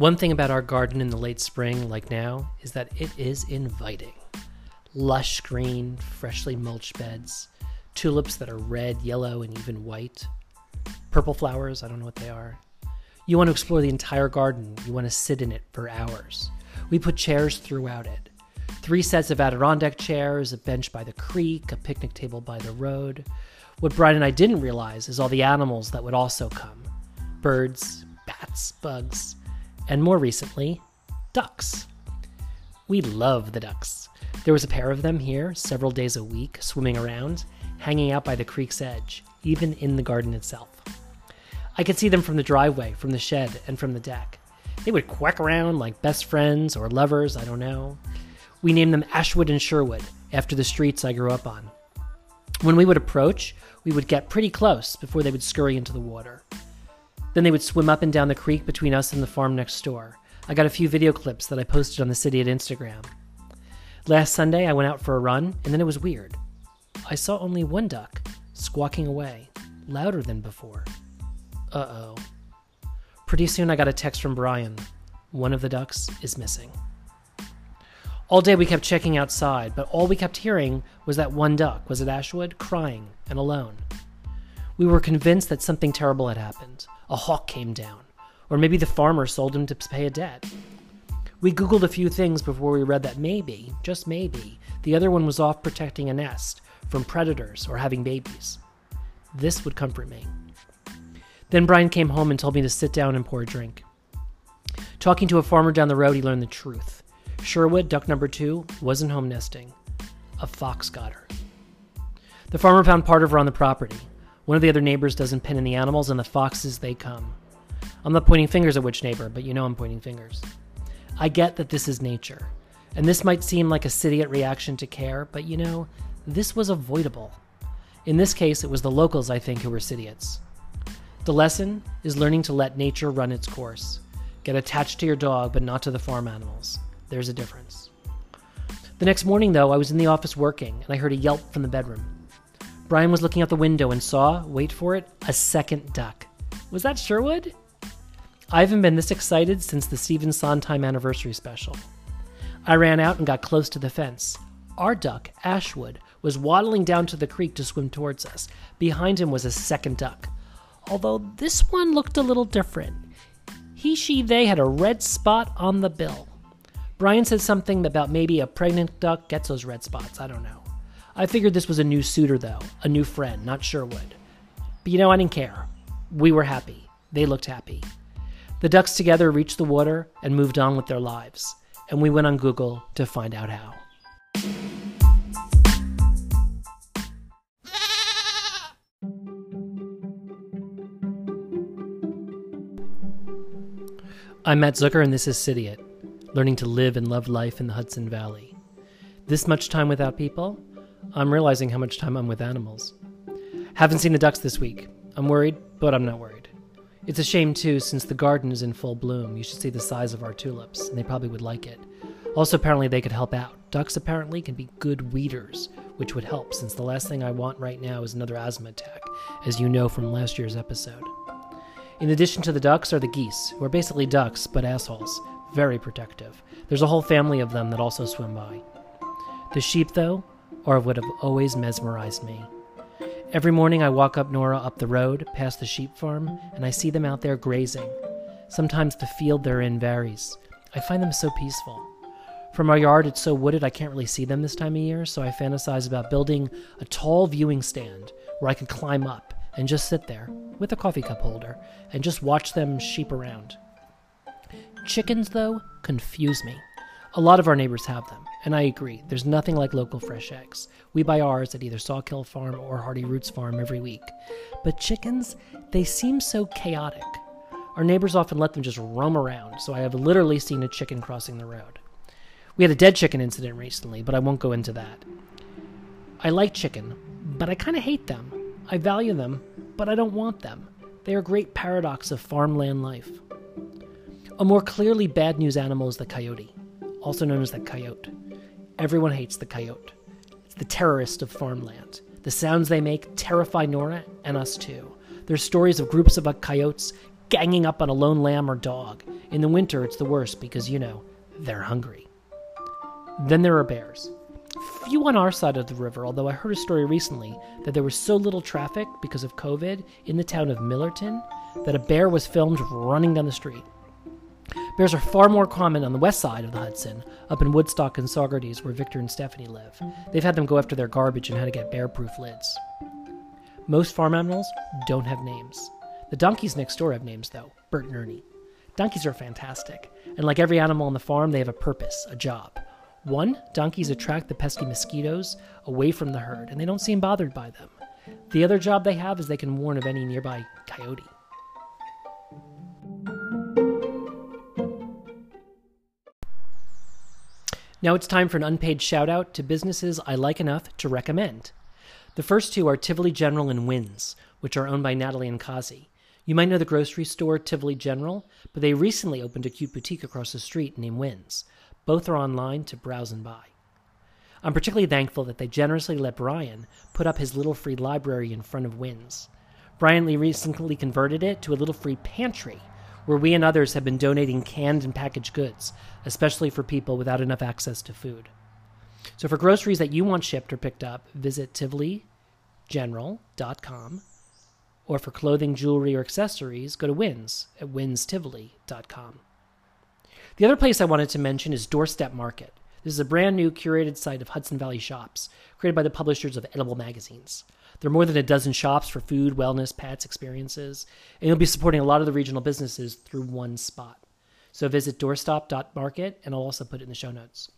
One thing about our garden in the late spring, like now, is that it is inviting. Lush green, freshly mulched beds, tulips that are red, yellow, and even white, purple flowers, I don't know what they are. You want to explore the entire garden, you want to sit in it for hours. We put chairs throughout it three sets of Adirondack chairs, a bench by the creek, a picnic table by the road. What Brian and I didn't realize is all the animals that would also come birds, bats, bugs, and more recently, ducks. We love the ducks. There was a pair of them here several days a week, swimming around, hanging out by the creek's edge, even in the garden itself. I could see them from the driveway, from the shed, and from the deck. They would quack around like best friends or lovers, I don't know. We named them Ashwood and Sherwood, after the streets I grew up on. When we would approach, we would get pretty close before they would scurry into the water. Then they would swim up and down the creek between us and the farm next door. I got a few video clips that I posted on the Cityite Instagram. Last Sunday, I went out for a run, and then it was weird. I saw only one duck squawking away, louder than before. Uh oh. Pretty soon, I got a text from Brian. One of the ducks is missing. All day we kept checking outside, but all we kept hearing was that one duck was at Ashwood, crying and alone. We were convinced that something terrible had happened. A hawk came down, or maybe the farmer sold him to pay a debt. We Googled a few things before we read that maybe, just maybe, the other one was off protecting a nest from predators or having babies. This would comfort me. Then Brian came home and told me to sit down and pour a drink. Talking to a farmer down the road, he learned the truth. Sherwood, duck number two, wasn't home nesting. A fox got her. The farmer found part of her on the property. One of the other neighbors doesn't pin in the animals, and the foxes, they come. I'm not pointing fingers at which neighbor, but you know I'm pointing fingers. I get that this is nature, and this might seem like a Cityite reaction to care, but you know, this was avoidable. In this case, it was the locals, I think, who were Cityites. The lesson is learning to let nature run its course. Get attached to your dog, but not to the farm animals. There's a difference. The next morning, though, I was in the office working, and I heard a yelp from the bedroom. Brian was looking out the window and saw, wait for it, a second duck. Was that Sherwood? I haven't been this excited since the Stephen Sondheim anniversary special. I ran out and got close to the fence. Our duck, Ashwood, was waddling down to the creek to swim towards us. Behind him was a second duck. Although this one looked a little different. He, she, they had a red spot on the bill. Brian said something about maybe a pregnant duck gets those red spots. I don't know. I figured this was a new suitor, though, a new friend, not Sherwood. But you know, I didn't care. We were happy. They looked happy. The ducks together reached the water and moved on with their lives, and we went on Google to find out how. I'm Matt Zucker, and this is Cityite learning to live and love life in the Hudson Valley. This much time without people, I'm realizing how much time I'm with animals. Haven't seen the ducks this week. I'm worried, but I'm not worried. It's a shame, too, since the garden is in full bloom. You should see the size of our tulips, and they probably would like it. Also, apparently, they could help out. Ducks apparently can be good weeders, which would help, since the last thing I want right now is another asthma attack, as you know from last year's episode. In addition to the ducks are the geese, who are basically ducks, but assholes, very protective. There's a whole family of them that also swim by. The sheep, though, are what have always mesmerized me. Every morning I walk up Nora up the road, past the sheep farm, and I see them out there grazing. Sometimes the field they're in varies. I find them so peaceful. From our yard, it's so wooded I can't really see them this time of year, so I fantasize about building a tall viewing stand where I can climb up and just sit there with a coffee cup holder and just watch them sheep around. Chickens, though, confuse me. A lot of our neighbors have them, and I agree, there's nothing like local fresh eggs. We buy ours at either Sawkill Farm or Hearty Roots Farm every week. But chickens, they seem so chaotic. Our neighbors often let them just roam around, so I have literally seen a chicken crossing the road. We had a dead chicken incident recently, but I won't go into that. I like chicken, but I kind of hate them. I value them, but I don't want them. They are a great paradox of farmland life. A more clearly bad news animal is the coyote, also known as the coyote. Everyone hates the coyote. It's the terrorist of farmland. The sounds they make terrify Nora and us too. There's stories of groups of coyotes ganging up on a lone lamb or dog. In the winter, it's the worst because, you know, they're hungry. Then there are bears. Few on our side of the river, although I heard a story recently that there was so little traffic because of COVID in the town of Millerton that a bear was filmed running down the street. Bears are far more common on the west side of the Hudson, up in Woodstock and Saugerties, where Victor and Stephanie live. They've had them go after their garbage and how to get bear proof lids. Most farm animals don't have names. The donkeys next door have names, though Bert and Ernie. Donkeys are fantastic, and like every animal on the farm, they have a purpose, a job. One, donkeys attract the pesky mosquitoes away from the herd, and they don't seem bothered by them. The other job they have is they can warn of any nearby coyote. Now it's time for an unpaid shout out to businesses I like enough to recommend. The first two are Tivoli General and Wins, which are owned by Natalie and Kazi. You might know the grocery store Tivoli General, but they recently opened a cute boutique across the street named Wins. Both are online to browse and buy. I'm particularly thankful that they generously let Brian put up his little free library in front of Wins. Brian Lee recently converted it to a little free pantry where we and others have been donating canned and packaged goods, especially for people without enough access to food. So for groceries that you want shipped or picked up, visit tivoligeneral.com. Or for clothing, jewelry, or accessories, go to Wins at winstivoli.com. The other place I wanted to mention is Doorstep Market. This is a brand new curated site of Hudson Valley shops, created by the publishers of Edible magazines. There are more than a dozen shops for food, wellness, pets, experiences, and you'll be supporting a lot of the regional businesses through one spot. So visit doorstep.market, and I'll also put it in the show notes.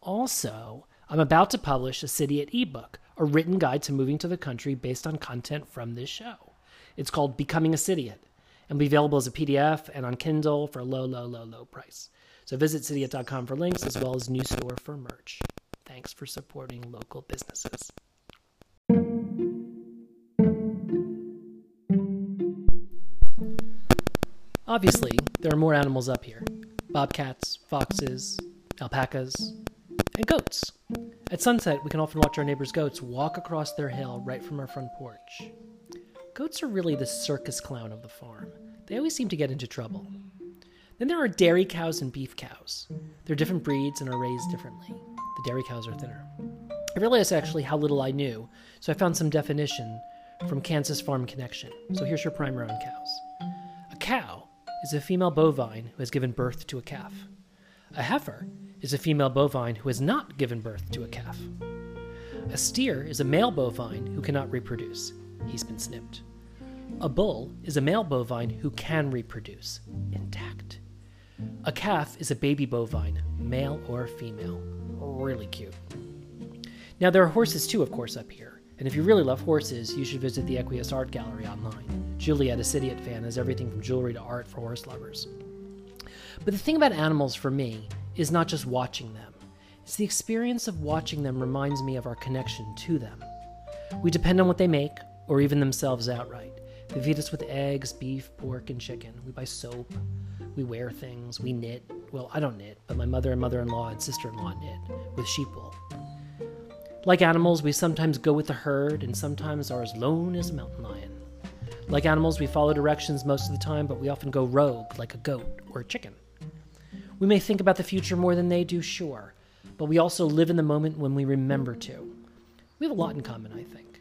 Also, I'm about to publish a Cityite ebook, a written guide to moving to the country based on content from this show. It's called Becoming a Cityite and will be available as a PDF and on Kindle for a low, low, low, low price. So visit cityite.com for links as well as new store for merch. Thanks for supporting local businesses. Obviously, there are more animals up here bobcats, foxes, alpacas, and goats. At sunset, we can often watch our neighbors' goats walk across their hill right from our front porch. Goats are really the circus clown of the farm. They always seem to get into trouble. Then there are dairy cows and beef cows. They're different breeds and are raised differently. The dairy cows are thinner. I realized actually how little I knew, so I found some definition from Kansas Farm Connection. So here's your primer on cows. A cow is a female bovine who has given birth to a calf. A heifer is a female bovine who has not given birth to a calf. A steer is a male bovine who cannot reproduce. He's been snipped. A bull is a male bovine who can reproduce, intact. A calf is a baby bovine, male or female. Really cute. Now, there are horses too, of course, up here. And if you really love horses, you should visit the Equius Art Gallery online. Juliet, a Cityite fan, has everything from jewelry to art for horse lovers. But the thing about animals for me is not just watching them, it's the experience of watching them reminds me of our connection to them. We depend on what they make, or even themselves outright. They feed us with eggs, beef, pork, and chicken. We buy soap. We wear things. We knit. Well, I don't knit, but my mother and mother in law and sister in law knit with sheep wool. Like animals, we sometimes go with the herd and sometimes are as lone as a mountain lion. Like animals, we follow directions most of the time, but we often go rogue like a goat or a chicken. We may think about the future more than they do, sure, but we also live in the moment when we remember to. We have a lot in common, I think.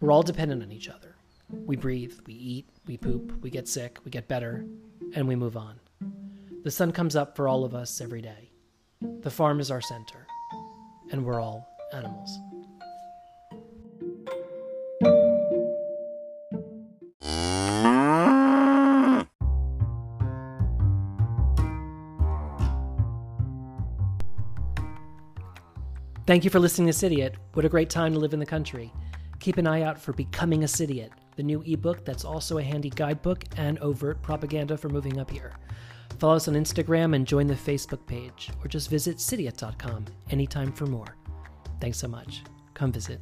We're all dependent on each other. We breathe, we eat, we poop, we get sick, we get better, and we move on. The sun comes up for all of us every day. The farm is our center, and we're all animals. Thank you for listening to Cityite. What a great time to live in the country. Keep an eye out for Becoming a Cityite, the new ebook that's also a handy guidebook and overt propaganda for moving up here. Follow us on Instagram and join the Facebook page, or just visit cityite.com anytime for more. Thanks so much. Come visit.